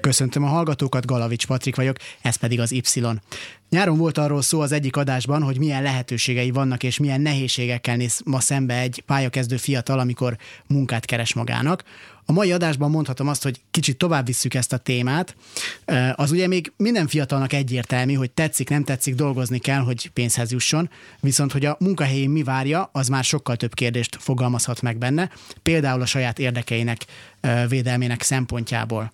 Köszöntöm a hallgatókat, Galavics Patrik vagyok, ez pedig az Y. Nyáron volt arról szó az egyik adásban, hogy milyen lehetőségei vannak és milyen nehézségekkel néz ma szembe egy pályakezdő fiatal, amikor munkát keres magának. A mai adásban mondhatom azt, hogy kicsit tovább visszük ezt a témát. Az ugye még minden fiatalnak egyértelmű, hogy tetszik, nem tetszik, dolgozni kell, hogy pénzhez jusson, viszont hogy a munkahelyén mi várja, az már sokkal több kérdést fogalmazhat meg benne, például a saját érdekeinek védelmének szempontjából.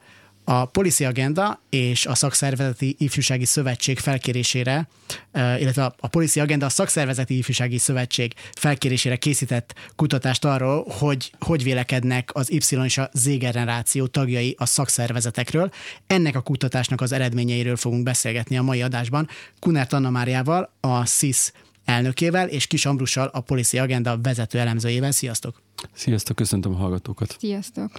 A Policy Agenda és a Szakszervezeti Ifjúsági Szövetség felkérésére, illetve a Policy Agenda a Szakszervezeti Ifjúsági Szövetség felkérésére készített kutatást arról, hogy hogy vélekednek az Y és a Z generáció tagjai a szakszervezetekről. Ennek a kutatásnak az eredményeiről fogunk beszélgetni a mai adásban Kunert Anna Máriával, a SZISZ elnökével, és Kis Ambrussal, a Policy Agenda vezető elemzőjével. Sziasztok! Sziasztok, köszöntöm a hallgatókat! Sziasztok!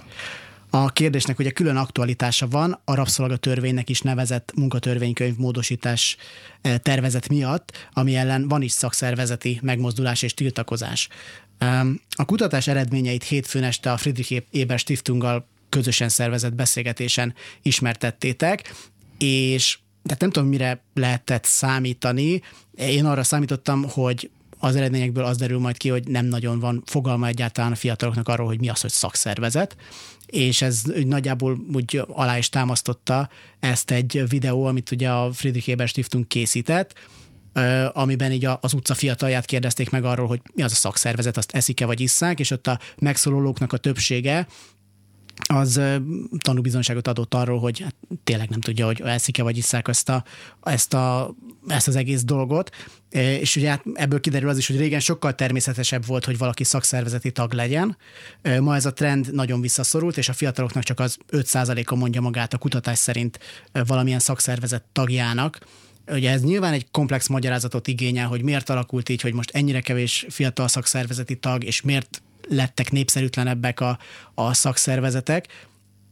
A kérdésnek ugye külön aktualitása van, a rabszolgatörvénynek is nevezett munkatörvénykönyv módosítás eh, tervezet miatt, ami ellen van is szakszervezeti megmozdulás és tiltakozás. A kutatás eredményeit hétfőn este a Friedrich Eber Stiftunggal közösen szervezett beszélgetésen ismertettétek, és de nem tudom, mire lehetett számítani. Én arra számítottam, hogy az eredményekből az derül majd ki, hogy nem nagyon van fogalma egyáltalán a fiataloknak arról, hogy mi az, hogy szakszervezet, és ez nagyjából úgy alá is támasztotta ezt egy videó, amit ugye a Friedrich Eber Stiftung készített, amiben így az utca fiatalját kérdezték meg arról, hogy mi az a szakszervezet, azt eszik-e vagy isszák, és ott a megszólalóknak a többsége az tanúbizonyságot adott arról, hogy hát tényleg nem tudja, hogy eszik-e vagy isszák ezt, a, ezt, a, ezt az egész dolgot. És ugye hát ebből kiderül az is, hogy régen sokkal természetesebb volt, hogy valaki szakszervezeti tag legyen. Ma ez a trend nagyon visszaszorult, és a fiataloknak csak az 5%-a mondja magát a kutatás szerint valamilyen szakszervezet tagjának. Ugye ez nyilván egy komplex magyarázatot igényel, hogy miért alakult így, hogy most ennyire kevés fiatal szakszervezeti tag, és miért lettek népszerűtlenebbek a, a szakszervezetek,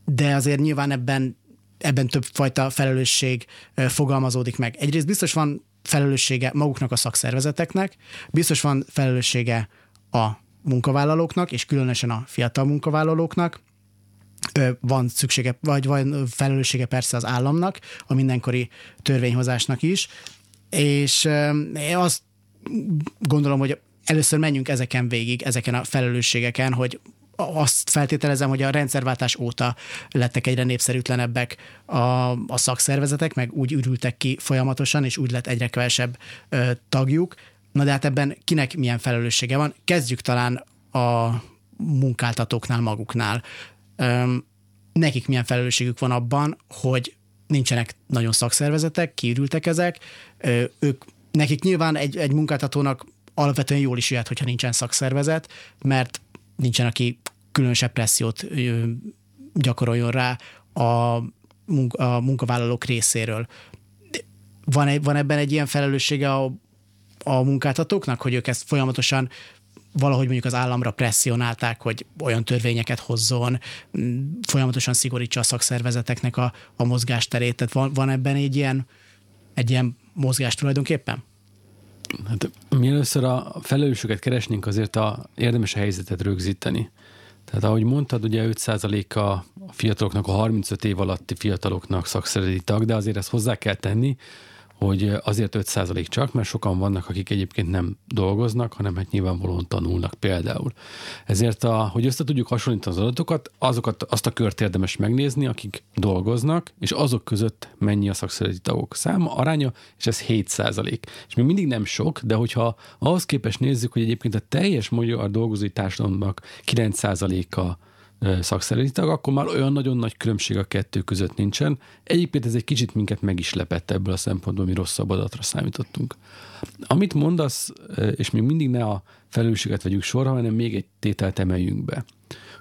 de azért nyilván ebben, ebben több fajta felelősség fogalmazódik meg. Egyrészt biztos van felelőssége maguknak a szakszervezeteknek, biztos van felelőssége a munkavállalóknak, és különösen a fiatal munkavállalóknak, van szüksége, vagy van felelőssége persze az államnak, a mindenkori törvényhozásnak is, és én azt gondolom, hogy először menjünk ezeken végig, ezeken a felelősségeken, hogy azt feltételezem, hogy a rendszerváltás óta lettek egyre népszerűtlenebbek a, a szakszervezetek, meg úgy ürültek ki folyamatosan, és úgy lett egyre kevesebb ö, tagjuk. Na de hát ebben kinek milyen felelőssége van? Kezdjük talán a munkáltatóknál maguknál. Ö, nekik milyen felelősségük van abban, hogy nincsenek nagyon szakszervezetek, kiürültek ezek, ö, ők nekik nyilván egy, egy munkáltatónak alapvetően jól is jöhet, hogyha nincsen szakszervezet, mert nincsen, aki különösebb pressziót gyakoroljon rá a, a munkavállalók részéről. Van, van ebben egy ilyen felelőssége a, a munkáltatóknak, hogy ők ezt folyamatosan valahogy mondjuk az államra presszionálták, hogy olyan törvényeket hozzon, folyamatosan szigorítsa a szakszervezeteknek a, a mozgásterét. Tehát van, van ebben egy ilyen, egy ilyen mozgás tulajdonképpen? Hát mi először a felelősséget keresnénk, azért a érdemes a helyzetet rögzíteni. Tehát ahogy mondtad, ugye 5% a fiataloknak, a 35 év alatti fiataloknak szakszereti tag, de azért ezt hozzá kell tenni, hogy azért 5% csak, mert sokan vannak, akik egyébként nem dolgoznak, hanem hát nyilvánvalóan tanulnak például. Ezért, a, hogy össze tudjuk hasonlítani az adatokat, azokat, azt a kört érdemes megnézni, akik dolgoznak, és azok között mennyi a szakszereti tagok száma, aránya, és ez 7%. És még mindig nem sok, de hogyha ahhoz képest nézzük, hogy egyébként a teljes magyar dolgozói társadalomnak 9%-a szakszereti tag, akkor már olyan nagyon nagy különbség a kettő között nincsen. Egyébként ez egy kicsit minket meg is lepett ebből a szempontból, mi rosszabb adatra számítottunk. Amit mondasz, és még mindig ne a felelősséget vegyük sorra, hanem még egy tételt emeljünk be.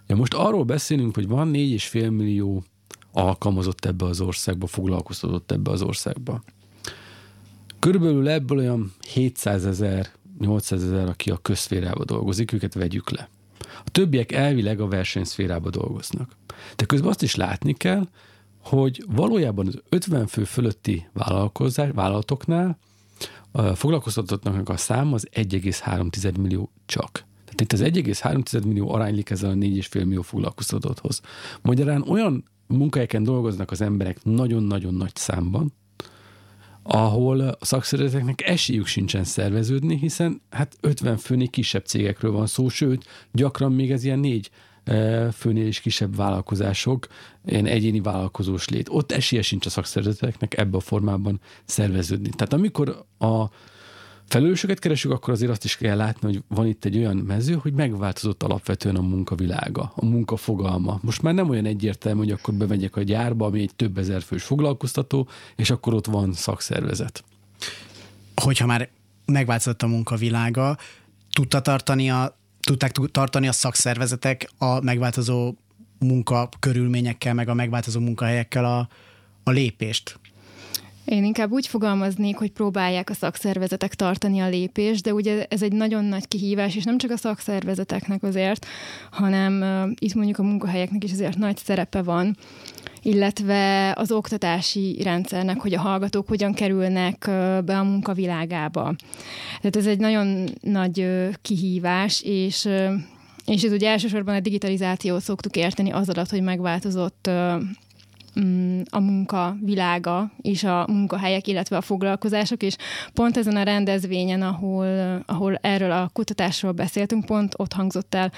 Ja, most arról beszélünk, hogy van 4,5 millió alkalmazott ebbe az országba, foglalkoztatott ebbe az országba. Körülbelül ebből olyan 700 ezer, 800 ezer, aki a közszférába dolgozik, őket vegyük le. A többiek elvileg a versenyszférába dolgoznak. De közben azt is látni kell, hogy valójában az 50 fő fölötti vállalkozás, vállalatoknál a foglalkoztatottnak a szám az 1,3 millió csak. Tehát itt az 1,3 millió aránylik ezzel a 4,5 millió foglalkoztatotthoz. Magyarán olyan munkahelyeken dolgoznak az emberek nagyon-nagyon nagy számban, ahol a szakszervezeteknek esélyük sincsen szerveződni, hiszen hát 50 főnél kisebb cégekről van szó, sőt, gyakran még ez ilyen négy e, főnél is kisebb vállalkozások, ilyen egyéni vállalkozós lét. Ott esélye sincs a szakszervezeteknek ebben a formában szerveződni. Tehát amikor a felelősöket keresünk, akkor azért azt is kell látni, hogy van itt egy olyan mező, hogy megváltozott alapvetően a munkavilága, a munkafogalma. Most már nem olyan egyértelmű, hogy akkor bemegyek a gyárba, ami egy több ezer fős foglalkoztató, és akkor ott van szakszervezet. Hogyha már megváltozott a munkavilága, tudta tartani a, tudták tartani a szakszervezetek a megváltozó munka körülményekkel, meg a megváltozó munkahelyekkel a, a lépést? Én inkább úgy fogalmaznék, hogy próbálják a szakszervezetek tartani a lépést, de ugye ez egy nagyon nagy kihívás, és nem csak a szakszervezeteknek azért, hanem itt mondjuk a munkahelyeknek is azért nagy szerepe van, illetve az oktatási rendszernek, hogy a hallgatók hogyan kerülnek be a munkavilágába. Tehát ez egy nagyon nagy kihívás, és és ez ugye elsősorban a digitalizációt szoktuk érteni az alatt, hogy megváltozott a munka világa és a munkahelyek, illetve a foglalkozások, és pont ezen a rendezvényen, ahol, ahol erről a kutatásról beszéltünk, pont ott hangzott el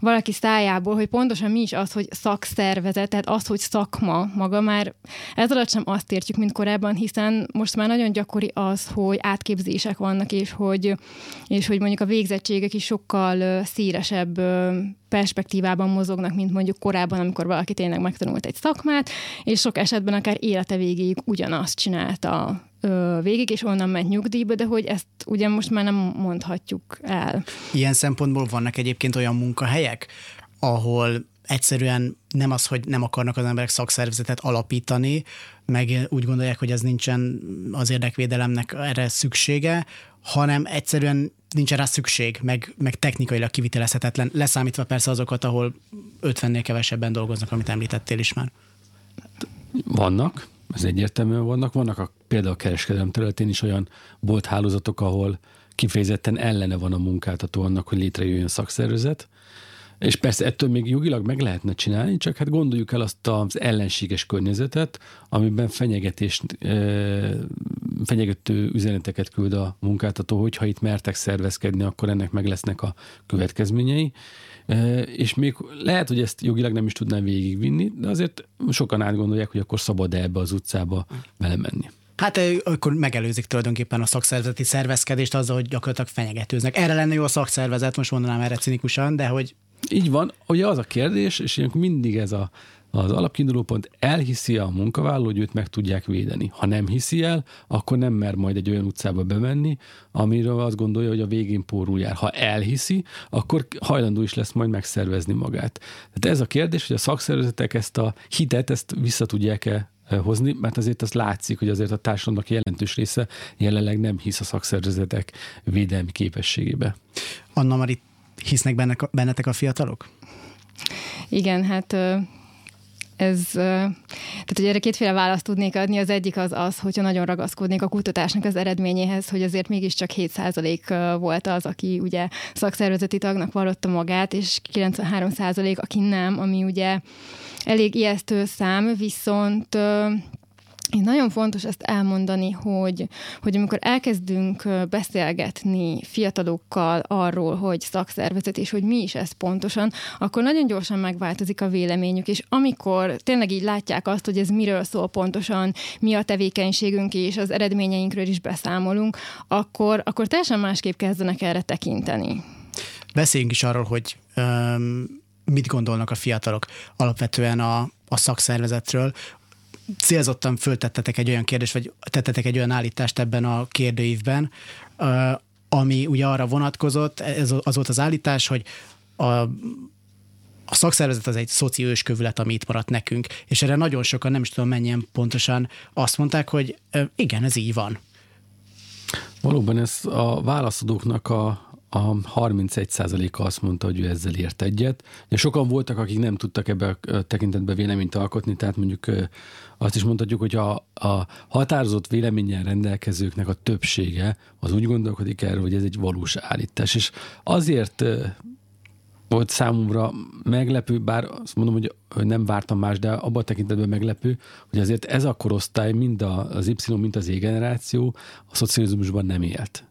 valaki szájából, hogy pontosan mi is az, hogy szakszervezet, tehát az, hogy szakma. Maga már ez alatt sem azt értjük, mint korábban, hiszen most már nagyon gyakori az, hogy átképzések vannak, és hogy, és hogy mondjuk a végzettségek is sokkal szélesebb perspektívában mozognak, mint mondjuk korábban, amikor valaki tényleg megtanult egy szakmát, és sok esetben akár élete végéig ugyanazt csinálta végig, és onnan ment nyugdíjba, de hogy ezt ugye most már nem mondhatjuk el. Ilyen szempontból vannak egyébként olyan munkahelyek, ahol egyszerűen nem az, hogy nem akarnak az emberek szakszervezetet alapítani, meg úgy gondolják, hogy ez nincsen az érdekvédelemnek erre szüksége, hanem egyszerűen nincsen rá szükség, meg, meg technikailag kivitelezhetetlen, leszámítva persze azokat, ahol 50-nél kevesebben dolgoznak, amit említettél is már. Vannak, ez egyértelműen vannak. Vannak a, például a kereskedelem területén is olyan bolthálózatok, ahol kifejezetten ellene van a munkáltató annak, hogy létrejöjjön szakszervezet, és persze ettől még jogilag meg lehetne csinálni, csak hát gondoljuk el azt az ellenséges környezetet, amiben fenyegetést, fenyegető üzeneteket küld a munkáltató, hogyha itt mertek szervezkedni, akkor ennek meg lesznek a következményei. És még lehet, hogy ezt jogilag nem is tudnám végigvinni, de azért sokan átgondolják, hogy akkor szabad -e ebbe az utcába belemenni. Hát akkor megelőzik tulajdonképpen a szakszervezeti szervezkedést azzal, hogy gyakorlatilag fenyegetőznek. Erre lenne jó a szakszervezet, most mondanám erre cinikusan, de hogy így van. Ugye az a kérdés, és ilyenkor mindig ez a, az alapkiinduló pont, elhiszi a munkavállaló, hogy őt meg tudják védeni. Ha nem hiszi el, akkor nem mer majd egy olyan utcába bemenni, amiről azt gondolja, hogy a végén pórul jár. Ha elhiszi, akkor hajlandó is lesz majd megszervezni magát. Tehát ez a kérdés, hogy a szakszervezetek ezt a hitet, ezt vissza tudják-e eh, hozni, mert azért az látszik, hogy azért a társadalomnak jelentős része jelenleg nem hisz a szakszervezetek védelmi képességébe. Anna Marit hisznek bennek, bennetek a fiatalok? Igen, hát ez, tehát hogy erre kétféle választ tudnék adni. Az egyik az az, hogyha nagyon ragaszkodnék a kutatásnak az eredményéhez, hogy azért mégiscsak 7% volt az, aki ugye szakszervezeti tagnak vallotta magát, és 93% aki nem, ami ugye elég ijesztő szám, viszont én nagyon fontos ezt elmondani, hogy, hogy amikor elkezdünk beszélgetni fiatalokkal arról, hogy szakszervezet és hogy mi is ez pontosan, akkor nagyon gyorsan megváltozik a véleményük, és amikor tényleg így látják azt, hogy ez miről szól pontosan, mi a tevékenységünk és az eredményeinkről is beszámolunk, akkor, akkor teljesen másképp kezdenek erre tekinteni. Beszéljünk is arról, hogy um, mit gondolnak a fiatalok alapvetően a, a szakszervezetről célzottan föltettetek egy olyan kérdést, vagy tettetek egy olyan állítást ebben a kérdőívben, ami ugye arra vonatkozott, ez az volt az állítás, hogy a, a szakszervezet az egy szoci őskövület, ami itt maradt nekünk, és erre nagyon sokan, nem is tudom mennyien pontosan azt mondták, hogy igen, ez így van. Valóban ez a válaszadóknak a a 31%-a azt mondta, hogy ő ezzel ért egyet. De sokan voltak, akik nem tudtak ebbe a tekintetbe véleményt alkotni, tehát mondjuk azt is mondhatjuk, hogy a, a határozott véleménnyel rendelkezőknek a többsége az úgy gondolkodik erről, hogy ez egy valós állítás. És azért volt számomra meglepő, bár azt mondom, hogy nem vártam más, de abban a tekintetben meglepő, hogy azért ez a korosztály, mind az Y, mind az E generáció a szocializmusban nem élt.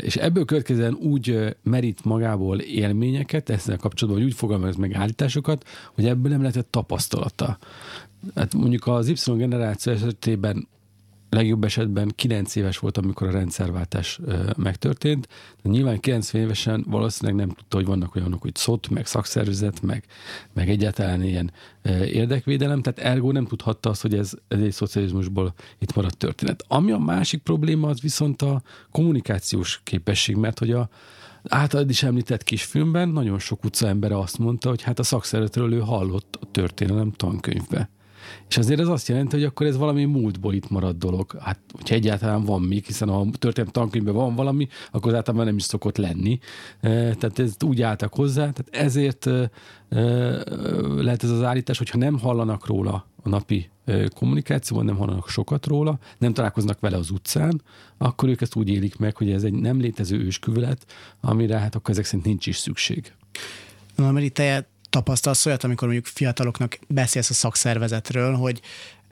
És ebből következően úgy merít magából élményeket, ezzel kapcsolatban, hogy úgy fogalmaz meg állításokat, hogy ebből nem lehetett tapasztalata. Hát mondjuk az Y generáció esetében legjobb esetben 9 éves volt, amikor a rendszerváltás megtörtént. De nyilván 90 évesen valószínűleg nem tudta, hogy vannak olyanok, hogy szot, meg szakszervezet, meg, meg egyáltalán ilyen érdekvédelem, tehát ergo nem tudhatta azt, hogy ez, ez egy szocializmusból itt maradt történet. Ami a másik probléma, az viszont a kommunikációs képesség, mert hogy a általad is említett kisfilmben nagyon sok utca embere azt mondta, hogy hát a szakszervezetről ő hallott a történelem tankönyvbe. És azért ez azt jelenti, hogy akkor ez valami múltból itt maradt dolog. Hát, hogyha egyáltalán van még, hiszen ha történet tankönyvben van valami, akkor általában nem is szokott lenni. Tehát ez úgy álltak hozzá, tehát ezért lehet ez az állítás, hogyha nem hallanak róla a napi kommunikációban, nem hallanak sokat róla, nem találkoznak vele az utcán, akkor ők ezt úgy élik meg, hogy ez egy nem létező ősküvelet, amire hát akkor ezek szerint nincs is szükség. Na, mert itt tapasztalsz olyat, amikor mondjuk fiataloknak beszélsz a szakszervezetről, hogy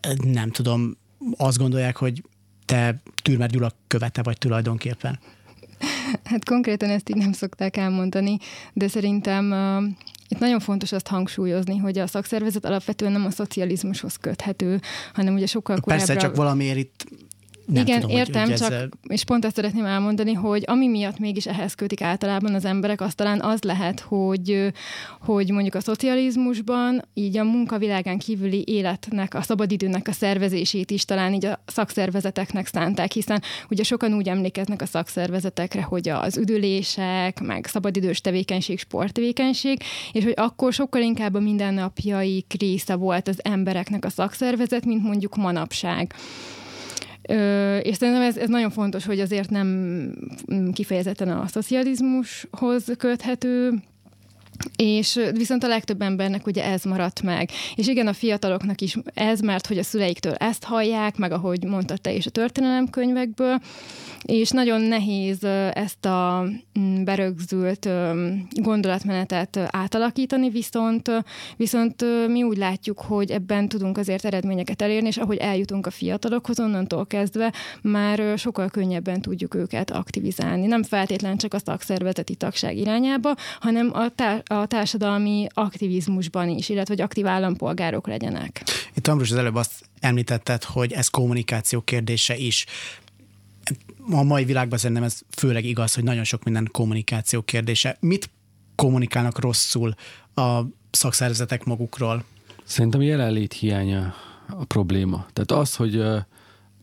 eh, nem tudom, azt gondolják, hogy te Türmer Gyula követe vagy tulajdonképpen? Hát konkrétan ezt így nem szokták elmondani, de szerintem uh, itt nagyon fontos azt hangsúlyozni, hogy a szakszervezet alapvetően nem a szocializmushoz köthető, hanem ugye sokkal korábbra... Persze, csak valamiért itt nem Igen, tudom, értem, hogy, hogy csak, ezzel... és pont ezt szeretném elmondani, hogy ami miatt mégis ehhez kötik általában az emberek, az talán az lehet, hogy, hogy mondjuk a szocializmusban így a munkavilágán kívüli életnek, a szabadidőnek a szervezését is talán így a szakszervezeteknek szánták, hiszen ugye sokan úgy emlékeznek a szakszervezetekre, hogy az üdülések, meg szabadidős tevékenység, sporttevékenység, és hogy akkor sokkal inkább a mindennapjaik része volt az embereknek a szakszervezet, mint mondjuk manapság. Ö, és szerintem ez, ez nagyon fontos, hogy azért nem kifejezetten a szocializmushoz köthető, és viszont a legtöbb embernek ugye ez maradt meg. És igen, a fiataloknak is ez, mert hogy a szüleiktől ezt hallják, meg ahogy mondta te is a történelemkönyvekből, és nagyon nehéz ezt a mm, berögzült gondolatmenetet átalakítani, viszont, viszont mi úgy látjuk, hogy ebben tudunk azért eredményeket elérni, és ahogy eljutunk a fiatalokhoz, onnantól kezdve már sokkal könnyebben tudjuk őket aktivizálni. Nem feltétlen csak a szakszervezeti tagság irányába, hanem a, tá- a társadalmi aktivizmusban is, illetve hogy aktív állampolgárok legyenek. Itt Ambrus az előbb azt említetted, hogy ez kommunikáció kérdése is a mai világban szerintem ez főleg igaz, hogy nagyon sok minden kommunikáció kérdése. Mit kommunikálnak rosszul a szakszervezetek magukról? Szerintem jelenlét hiánya a probléma. Tehát az, hogy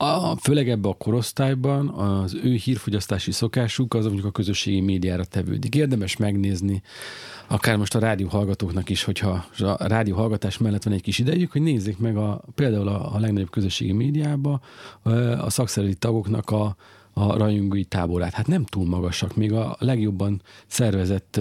a, főleg ebbe a korosztályban az ő hírfogyasztási szokásuk az mondjuk a közösségi médiára tevődik. Érdemes megnézni, akár most a rádió hallgatóknak is, hogyha a rádió hallgatás mellett van egy kis idejük, hogy nézzék meg a, például a, a legnagyobb közösségi médiába a szakszervezeti tagoknak a, a rajongói táborát. Hát nem túl magasak, még a legjobban szervezett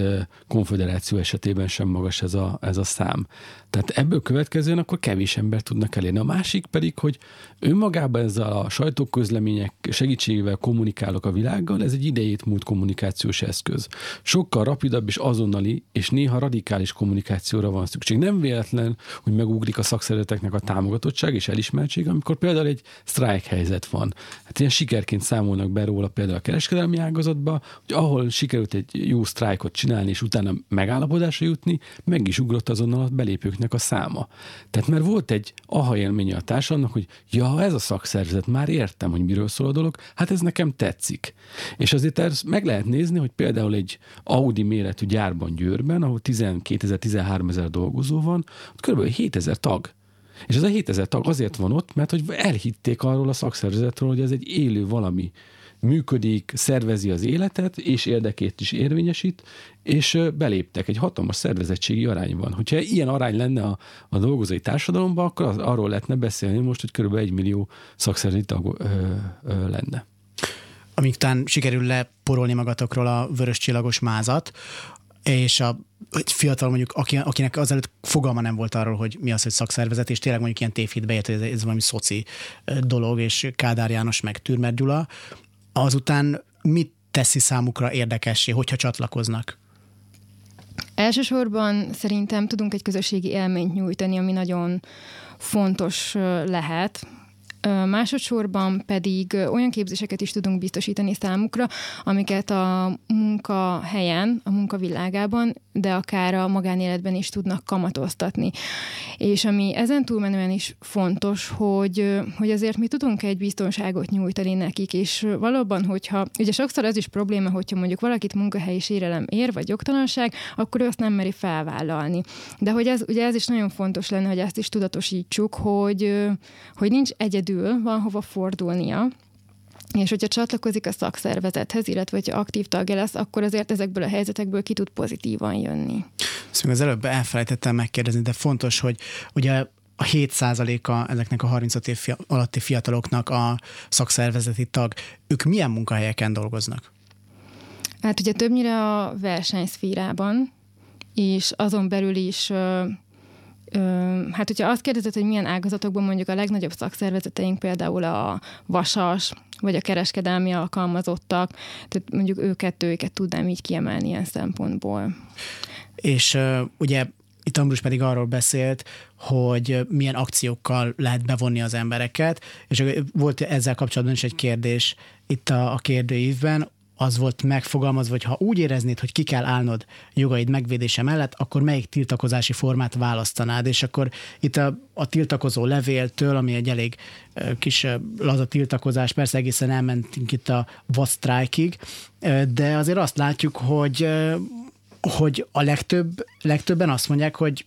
konfederáció esetében sem magas ez a, ez a szám. Tehát ebből következően akkor kevés ember tudnak elérni. A másik pedig, hogy önmagában ezzel a sajtóközlemények segítségével kommunikálok a világgal, ez egy idejét múlt kommunikációs eszköz. Sokkal rapidabb és azonnali, és néha radikális kommunikációra van szükség. Nem véletlen, hogy megugrik a szakszervezeteknek a támogatottság és elismertség, amikor például egy sztrájk helyzet van. Hát ilyen sikerként számolnak be róla például a kereskedelmi ágazatba, hogy ahol sikerült egy jó sztrájkot csinálni, és utána megállapodásra jutni, meg is ugrott azonnal a belépők embereknek a száma. Tehát mert volt egy aha élménye a társadalomnak, hogy ja, ez a szakszervezet, már értem, hogy miről szól a dolog, hát ez nekem tetszik. És azért ezt meg lehet nézni, hogy például egy Audi méretű gyárban Győrben, ahol 12 13 ezer dolgozó van, ott kb. 7 ezer tag. És ez a 7000 tag azért van ott, mert hogy elhitték arról a szakszervezetről, hogy ez egy élő valami működik, szervezi az életet, és érdekét is érvényesít, és beléptek. Egy hatalmas szervezettségi arány van. Hogyha ilyen arány lenne a, a dolgozói társadalomban, akkor az, arról lehetne beszélni most, hogy körülbelül egy millió szakszervezeti tag ö, ö, lenne. amíg után sikerül leporolni magatokról a vörös csillagos mázat, és a egy fiatal mondjuk, aki, akinek azelőtt fogalma nem volt arról, hogy mi az, hogy szakszervezet, és tényleg mondjuk ilyen tévhitbe jött, hogy ez, ez valami szoci dolog, és Kádár János meg Türmer Gyula, azután mit teszi számukra érdekessé, hogyha csatlakoznak? Elsősorban szerintem tudunk egy közösségi élményt nyújtani, ami nagyon fontos lehet, Másodszorban pedig olyan képzéseket is tudunk biztosítani számukra, amiket a munkahelyen, a munkavilágában, de akár a magánéletben is tudnak kamatoztatni. És ami ezen túlmenően is fontos, hogy, hogy azért mi tudunk egy biztonságot nyújtani nekik, és valóban, hogyha, ugye sokszor ez is probléma, hogyha mondjuk valakit munkahelyi sérelem ér, vagy jogtalanság, akkor ő azt nem meri felvállalni. De hogy ez, ugye ez is nagyon fontos lenne, hogy ezt is tudatosítsuk, hogy, hogy nincs egyedül van hova fordulnia, és hogyha csatlakozik a szakszervezethez, illetve hogyha aktív tagja lesz, akkor azért ezekből a helyzetekből ki tud pozitívan jönni. Ezt még az előbb elfelejtettem megkérdezni, de fontos, hogy ugye a 7%-a ezeknek a 35 év alatti fiataloknak a szakszervezeti tag, ők milyen munkahelyeken dolgoznak? Hát ugye többnyire a versenyszférában, és azon belül is hát hogyha azt kérdezed, hogy milyen ágazatokban mondjuk a legnagyobb szakszervezeteink például a vasas, vagy a kereskedelmi alkalmazottak, tehát mondjuk őket, őket tudnám így kiemelni ilyen szempontból. És uh, ugye itt Ambrus pedig arról beszélt, hogy milyen akciókkal lehet bevonni az embereket, és volt ezzel kapcsolatban is egy kérdés itt a, a kérdőívben, az volt megfogalmazva, hogy ha úgy éreznéd, hogy ki kell állnod jogaid megvédése mellett, akkor melyik tiltakozási formát választanád, és akkor itt a, a tiltakozó levéltől, ami egy elég kis laza tiltakozás, persze egészen elmentünk itt a vadsztrájkig, de azért azt látjuk, hogy hogy a legtöbb, legtöbben azt mondják, hogy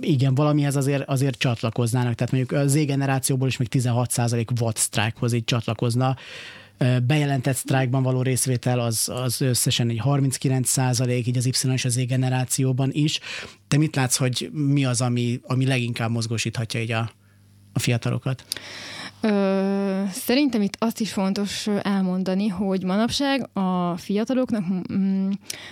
igen, valamihez azért, azért csatlakoznának. Tehát mondjuk az Z-generációból is még 16% watt sztrájkhoz így csatlakozna bejelentett sztrájkban való részvétel az, az összesen egy 39 százalék, így az Y és az Z generációban is. Te mit látsz, hogy mi az, ami, ami leginkább mozgósíthatja így a, a fiatalokat? Ö, szerintem itt azt is fontos elmondani, hogy manapság a fiataloknak mm,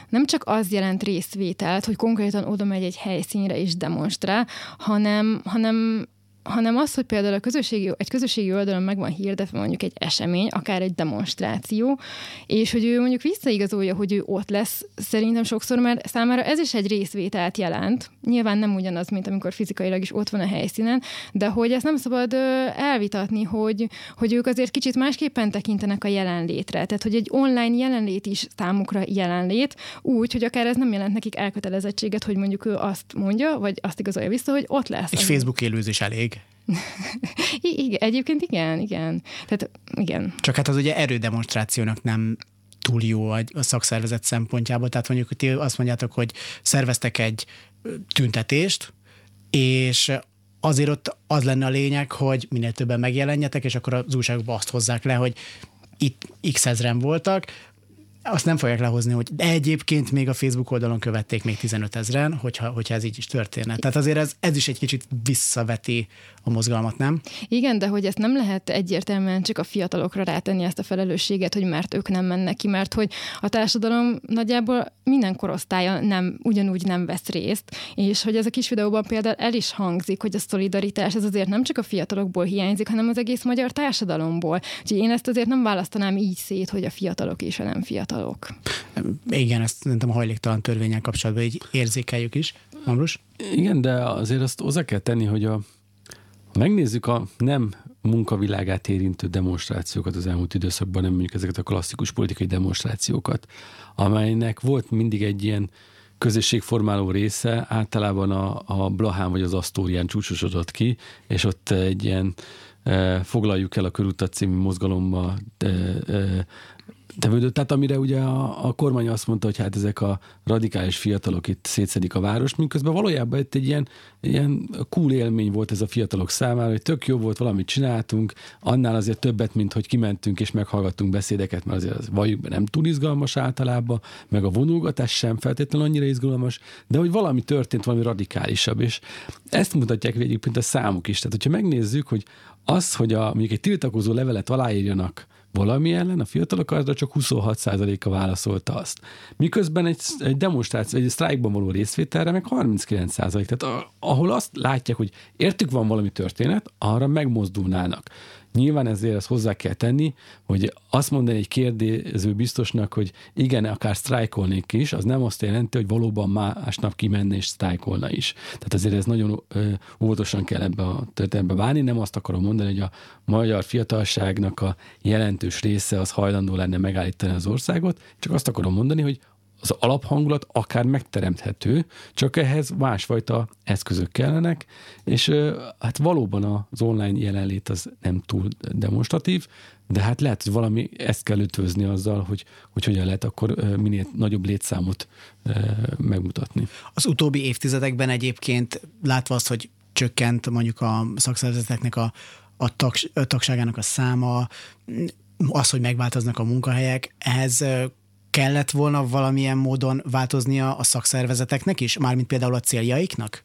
nem csak az jelent részvételt, hogy konkrétan oda megy egy helyszínre és demonstrál, hanem, hanem hanem az, hogy például a közösségi, egy közösségi oldalon meg van hirdetve mondjuk egy esemény, akár egy demonstráció, és hogy ő mondjuk visszaigazolja, hogy ő ott lesz, szerintem sokszor már számára ez is egy részvételt jelent. Nyilván nem ugyanaz, mint amikor fizikailag is ott van a helyszínen, de hogy ezt nem szabad elvitatni, hogy, hogy ők azért kicsit másképpen tekintenek a jelenlétre. Tehát, hogy egy online jelenlét is számukra jelenlét, úgy, hogy akár ez nem jelent nekik elkötelezettséget, hogy mondjuk ő azt mondja, vagy azt igazolja vissza, hogy ott lesz. Egy Facebook élőzés elég. igen, egyébként igen, igen. Tehát igen. Csak hát az ugye erődemonstrációnak nem túl jó a szakszervezet szempontjából. Tehát mondjuk, hogy ti azt mondjátok, hogy szerveztek egy tüntetést, és azért ott az lenne a lényeg, hogy minél többen megjelenjetek, és akkor az újságokban azt hozzák le, hogy itt x ezren voltak, azt nem fogják lehozni, hogy de egyébként még a Facebook oldalon követték még 15 ezeren, hogyha, hogyha ez így is történne. Tehát azért ez, ez is egy kicsit visszaveti a mozgalmat, nem? Igen, de hogy ezt nem lehet egyértelműen csak a fiatalokra rátenni ezt a felelősséget, hogy mert ők nem mennek ki, mert hogy a társadalom nagyjából minden korosztálya nem, ugyanúgy nem vesz részt, és hogy ez a kis videóban például el is hangzik, hogy a szolidaritás ez azért nem csak a fiatalokból hiányzik, hanem az egész magyar társadalomból. Úgyhogy én ezt azért nem választanám így szét, hogy a fiatalok és a nem fiatalok. Igen, ezt szerintem a hajléktalan törvényen kapcsolatban így érzékeljük is. Ambrus? Igen, de azért azt hozzá kell tenni, hogy a megnézzük a nem munkavilágát érintő demonstrációkat az elmúlt időszakban, nem mondjuk ezeket a klasszikus politikai demonstrációkat, amelynek volt mindig egy ilyen közösségformáló része, általában a, a Blahán vagy az Asztórián csúcsosodott ki, és ott egy ilyen e, foglaljuk el a körutat című mozgalomba e, e, tevődött. Tehát amire ugye a, a kormány azt mondta, hogy hát ezek a radikális fiatalok itt szétszedik a város, miközben valójában itt egy ilyen, ilyen cool élmény volt ez a fiatalok számára, hogy tök jó volt, valamit csináltunk, annál azért többet, mint hogy kimentünk és meghallgattunk beszédeket, mert azért az valljuk be nem túl izgalmas általában, meg a vonulgatás sem feltétlenül annyira izgalmas, de hogy valami történt, valami radikálisabb, és ezt mutatják egyébként a számuk is. Tehát, hogyha megnézzük, hogy az, hogy a, mondjuk egy tiltakozó levelet aláírjanak valami ellen, a fiatalok arra csak 26%-a válaszolta azt. Miközben egy, egy demonstráció, egy sztrájkban való részvételre meg 39%. Tehát ahol azt látják, hogy értük van valami történet, arra megmozdulnának. Nyilván ezért ezt hozzá kell tenni, hogy azt mondani egy kérdező biztosnak, hogy igen, akár sztrájkolnék is, az nem azt jelenti, hogy valóban másnap kimenne és sztrájkolna is. Tehát azért ez nagyon óvatosan kell ebbe a történetbe bánni. Nem azt akarom mondani, hogy a magyar fiatalságnak a jelentős része az hajlandó lenne megállítani az országot, csak azt akarom mondani, hogy az alaphangulat akár megteremthető, csak ehhez másfajta eszközök kellenek, és hát valóban az online jelenlét az nem túl demonstratív, de hát lehet, hogy valami ezt kell ötvözni azzal, hogy, hogy hogyan lehet akkor minél nagyobb létszámot megmutatni. Az utóbbi évtizedekben egyébként látva azt, hogy csökkent mondjuk a szakszervezeteknek a, a, tag, tagságának a száma, az, hogy megváltoznak a munkahelyek, ehhez kellett volna valamilyen módon változnia a szakszervezeteknek is, mármint például a céljaiknak?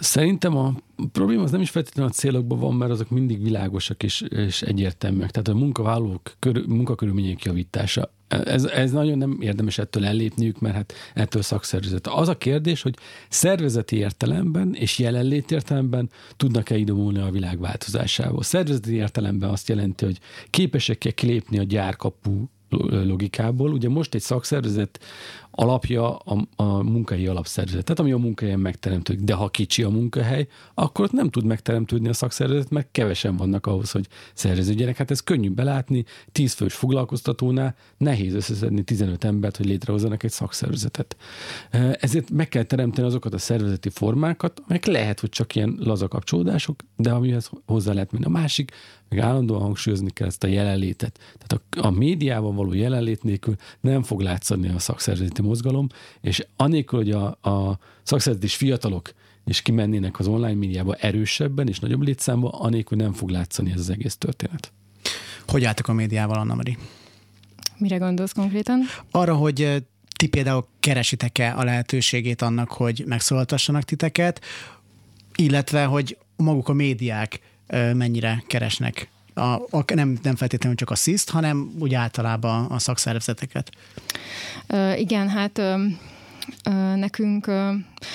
Szerintem a probléma az nem is feltétlenül a célokban van, mert azok mindig világosak és, és egyértelműek. Tehát a munkavállalók kör, munkakörülmények javítása. Ez, ez nagyon nem érdemes ettől ellépniük, mert hát ettől szakszervezet. Az a kérdés, hogy szervezeti értelemben és jelenlét értelemben tudnak-e idomulni a világ változásából. Szervezeti értelemben azt jelenti, hogy képesek-e kilépni a gyárkapu logikából. Ugye most egy szakszervezet alapja a, a munkahelyi alapszervezet, tehát ami a munkahelyen megteremtődik. De ha kicsi a munkahely, akkor ott nem tud megteremtődni a szakszervezet, mert kevesen vannak ahhoz, hogy szerveződjenek. Hát ez könnyű belátni, 10 fős foglalkoztatónál nehéz összeszedni 15 embert, hogy létrehozzanak egy szakszervezetet. Ezért meg kell teremteni azokat a szervezeti formákat, amelyek lehet, hogy csak ilyen laza kapcsolódások, de amihez hozzá lehet menni. A másik, meg állandóan hangsúlyozni kell ezt a jelenlétet. Tehát a, a médiában való jelenlét nélkül nem fog látszani a szakszervezeti mozgalom, és anélkül, hogy a, a szakszervezeti fiatalok és kimennének az online médiába erősebben és nagyobb létszámba, anélkül nem fog látszani ez az egész történet. Hogy álltak a médiával, Anna Mari? Mire gondolsz konkrétan? Arra, hogy ti például keresitek-e a lehetőségét annak, hogy megszólaltassanak titeket, illetve, hogy maguk a médiák mennyire keresnek a, a, nem, nem feltétlenül csak a SZISZT, hanem úgy általában a szakszervezeteket. Igen, hát nekünk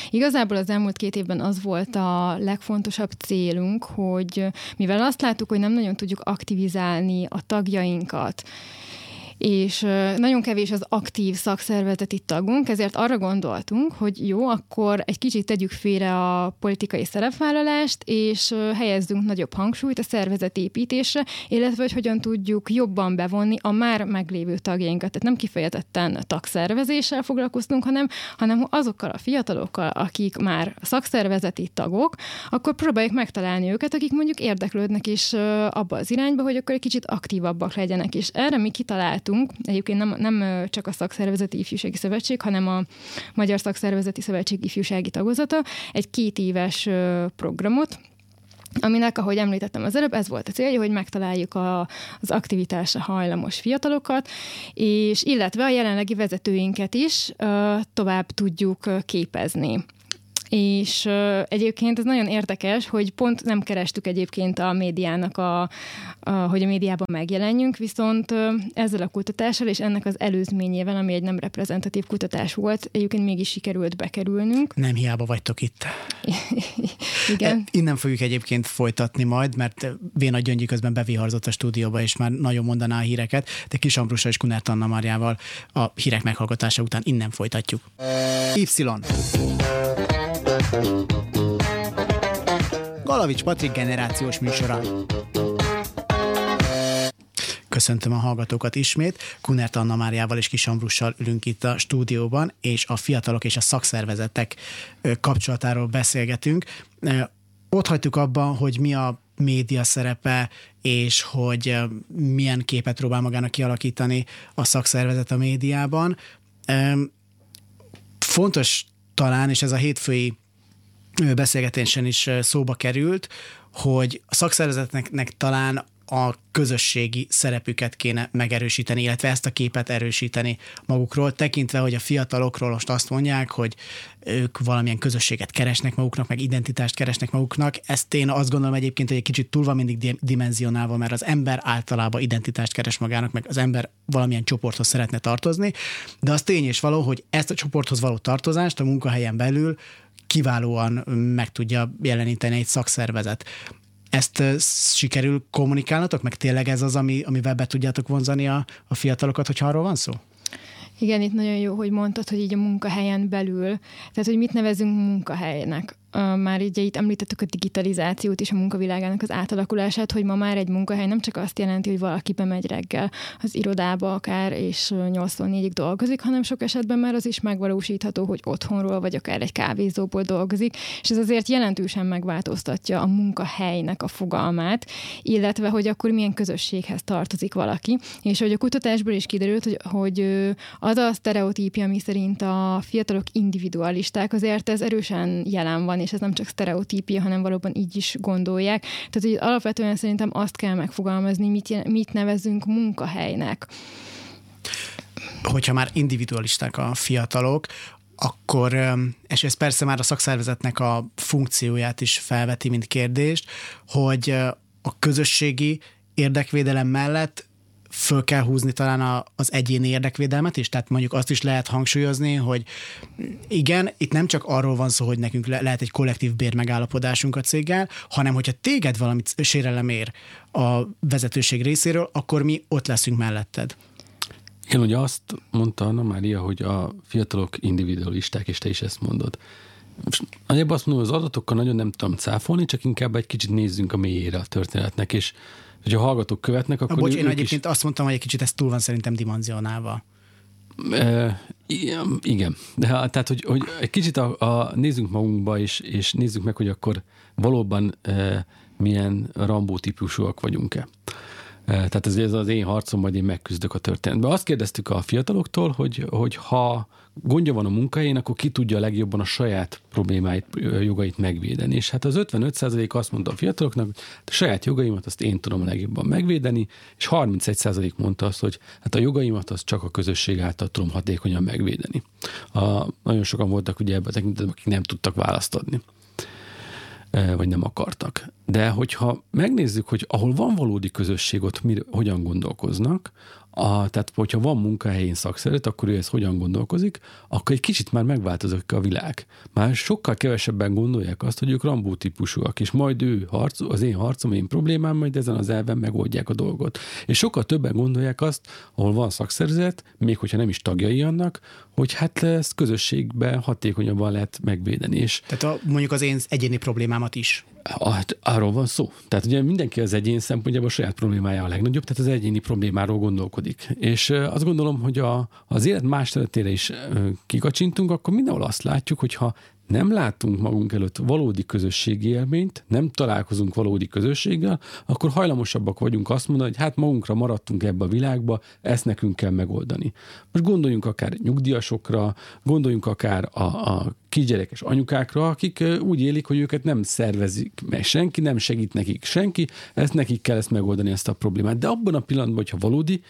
igazából az elmúlt két évben az volt a legfontosabb célunk, hogy mivel azt láttuk, hogy nem nagyon tudjuk aktivizálni a tagjainkat, és nagyon kevés az aktív szakszervezeti tagunk, ezért arra gondoltunk, hogy jó, akkor egy kicsit tegyük félre a politikai szerepvállalást, és helyezzünk nagyobb hangsúlyt a szervezetépítésre, illetve hogy hogyan tudjuk jobban bevonni a már meglévő tagjainkat. Tehát nem kifejezetten tagszervezéssel foglalkoztunk, hanem, hanem azokkal a fiatalokkal, akik már szakszervezeti tagok, akkor próbáljuk megtalálni őket, akik mondjuk érdeklődnek is abba az irányba, hogy akkor egy kicsit aktívabbak legyenek. És erre mi kitalált csináltunk, egyébként nem, nem csak a Szakszervezeti Ifjúsági Szövetség, hanem a Magyar Szakszervezeti Szövetség ifjúsági tagozata, egy két éves programot, aminek, ahogy említettem az előbb, ez volt a célja, hogy megtaláljuk a, az aktivitásra hajlamos fiatalokat, és illetve a jelenlegi vezetőinket is uh, tovább tudjuk képezni. És uh, egyébként ez nagyon érdekes, hogy pont nem kerestük egyébként a médiának, a, a, hogy a médiában megjelenjünk, viszont uh, ezzel a kutatással és ennek az előzményével, ami egy nem reprezentatív kutatás volt, egyébként mégis sikerült bekerülnünk. Nem hiába vagytok itt. Igen. E, innen fogjuk egyébként folytatni majd, mert Véna Gyöngyi közben beviharzott a stúdióba, és már nagyon mondaná a híreket, de Kis Ambrusa és Kunert Anna Máriával a hírek meghallgatása után innen folytatjuk. Y. Galavics Patrik generációs műsora. Köszöntöm a hallgatókat ismét. Kunert Anna Máriával és Kis Ambrussal ülünk itt a stúdióban, és a fiatalok és a szakszervezetek kapcsolatáról beszélgetünk. Ott hagytuk abban, hogy mi a média szerepe, és hogy milyen képet próbál magának kialakítani a szakszervezet a médiában. Fontos talán, és ez a hétfői beszélgetésen is szóba került, hogy a szakszervezetnek talán a közösségi szerepüket kéne megerősíteni, illetve ezt a képet erősíteni magukról, tekintve, hogy a fiatalokról most azt mondják, hogy ők valamilyen közösséget keresnek maguknak, meg identitást keresnek maguknak. Ezt én azt gondolom egyébként, hogy egy kicsit túl van mindig dimenzionálva, mert az ember általában identitást keres magának, meg az ember valamilyen csoporthoz szeretne tartozni, de az tény és való, hogy ezt a csoporthoz való tartozást a munkahelyen belül kiválóan meg tudja jeleníteni egy szakszervezet. Ezt sikerül kommunikálnatok, meg tényleg ez az, ami, amivel be tudjátok vonzani a, a fiatalokat, hogyha arról van szó? Igen, itt nagyon jó, hogy mondtad, hogy így a munkahelyen belül, tehát hogy mit nevezünk munkahelynek már így itt említettük a digitalizációt és a munkavilágának az átalakulását, hogy ma már egy munkahely nem csak azt jelenti, hogy valaki bemegy reggel az irodába akár, és 84-ig dolgozik, hanem sok esetben már az is megvalósítható, hogy otthonról vagy akár egy kávézóból dolgozik, és ez azért jelentősen megváltoztatja a munkahelynek a fogalmát, illetve hogy akkor milyen közösséghez tartozik valaki. És hogy a kutatásból is kiderült, hogy, hogy az a sztereotípia, ami szerint a fiatalok individualisták, azért ez erősen jelen van, és ez nem csak sztereotípia, hanem valóban így is gondolják. Tehát, hogy alapvetően szerintem azt kell megfogalmazni, mit, mit nevezünk munkahelynek. Hogyha már individualisták a fiatalok, akkor, és ez persze már a szakszervezetnek a funkcióját is felveti, mint kérdést, hogy a közösségi érdekvédelem mellett föl kell húzni talán a, az egyéni érdekvédelmet is, tehát mondjuk azt is lehet hangsúlyozni, hogy igen, itt nem csak arról van szó, hogy nekünk le, lehet egy kollektív bérmegállapodásunk a céggel, hanem hogyha téged valamit sérelem ér a vezetőség részéről, akkor mi ott leszünk melletted. Igen, ugye azt mondta Anna Mária, hogy a fiatalok individualisták, és te is ezt mondod. Most nagyjából azt mondom, az adatokkal nagyon nem tudom cáfolni, csak inkább egy kicsit nézzünk a mélyére a történetnek, és hogyha a hallgatók követnek, akkor... Bocs, én egyébként is... azt mondtam, hogy egy kicsit ez túl van szerintem dimenzionálva. E, igen, de tehát, hogy, hogy egy kicsit a, a, nézzünk magunkba, és, és nézzük meg, hogy akkor valóban e, milyen Rambó típusúak vagyunk-e. E, tehát ez, ez az én harcom, majd én megküzdök a történetben. Azt kérdeztük a fiataloktól, hogy, hogy ha gondja van a munkahelyén, akkor ki tudja legjobban a saját problémáit, jogait megvédeni. És hát az 55% azt mondta a fiataloknak, hogy a saját jogaimat azt én tudom a legjobban megvédeni, és 31% mondta azt, hogy hát a jogaimat azt csak a közösség által tudom hatékonyan megvédeni. A, nagyon sokan voltak ugye ebben a tekintetben, akik nem tudtak választ adni vagy nem akartak. De hogyha megnézzük, hogy ahol van valódi közösség, ott mi, hogyan gondolkoznak, a, tehát, hogyha van munkahelyén szakszervezet, akkor ő ezt hogyan gondolkozik, akkor egy kicsit már megváltozik a világ. Már sokkal kevesebben gondolják azt, hogy ők Rambó típusúak, és majd ő harc, az én harcom, én problémám, majd ezen az elven megoldják a dolgot. És sokkal többen gondolják azt, ahol van szakszervezet, még hogyha nem is tagjai annak, hogy hát ezt közösségben hatékonyabban lehet megvédeni. És Tehát a, mondjuk az én egyéni problémámat is. Arról van szó. Tehát ugye mindenki az egyén szempontjából a saját problémája a legnagyobb, tehát az egyéni problémáról gondolkodik. És azt gondolom, hogy a, az élet más területére is kikacsintunk, akkor mindenhol azt látjuk, hogy ha nem látunk magunk előtt valódi közösségi élményt, nem találkozunk valódi közösséggel, akkor hajlamosabbak vagyunk azt mondani, hogy hát magunkra maradtunk ebbe a világba, ezt nekünk kell megoldani. Most gondoljunk akár nyugdíjasokra, gondoljunk akár a, a kisgyerekes anyukákra, akik úgy élik, hogy őket nem szervezik meg senki, nem segít nekik senki, ezt nekik kell ezt megoldani, ezt a problémát. De abban a pillanatban, hogyha valódi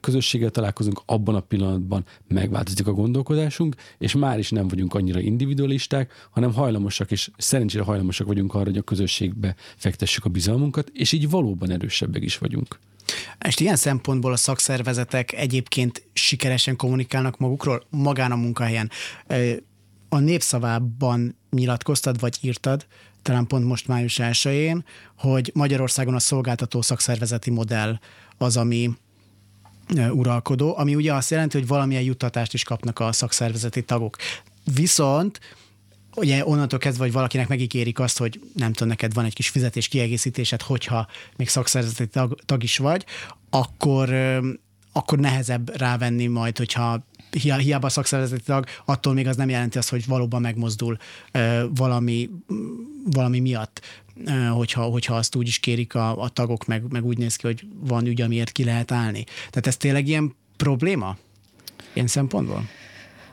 közösséggel találkozunk, abban a pillanatban megváltozik a gondolkodásunk, és már is nem vagyunk annyira individualisták, hanem hajlamosak, és szerencsére hajlamosak vagyunk arra, hogy a közösségbe fektessük a bizalmunkat, és így valóban erősebbek is vagyunk. És ilyen szempontból a szakszervezetek egyébként sikeresen kommunikálnak magukról magán a munkahelyen a népszavában nyilatkoztad, vagy írtad, talán pont most május 1 hogy Magyarországon a szolgáltató szakszervezeti modell az, ami uralkodó, ami ugye azt jelenti, hogy valamilyen juttatást is kapnak a szakszervezeti tagok. Viszont ugye onnantól kezdve, hogy valakinek megígérik azt, hogy nem tudom, neked van egy kis fizetés kiegészítésed, hogyha még szakszervezeti tag, tag is vagy, akkor, akkor nehezebb rávenni majd, hogyha hiába szakszervezeti tag, attól még az nem jelenti azt, hogy valóban megmozdul valami, valami miatt, hogyha, hogyha azt úgy is kérik a, a tagok, meg, meg úgy néz ki, hogy van ügy, amiért ki lehet állni. Tehát ez tényleg ilyen probléma? Ilyen szempontból?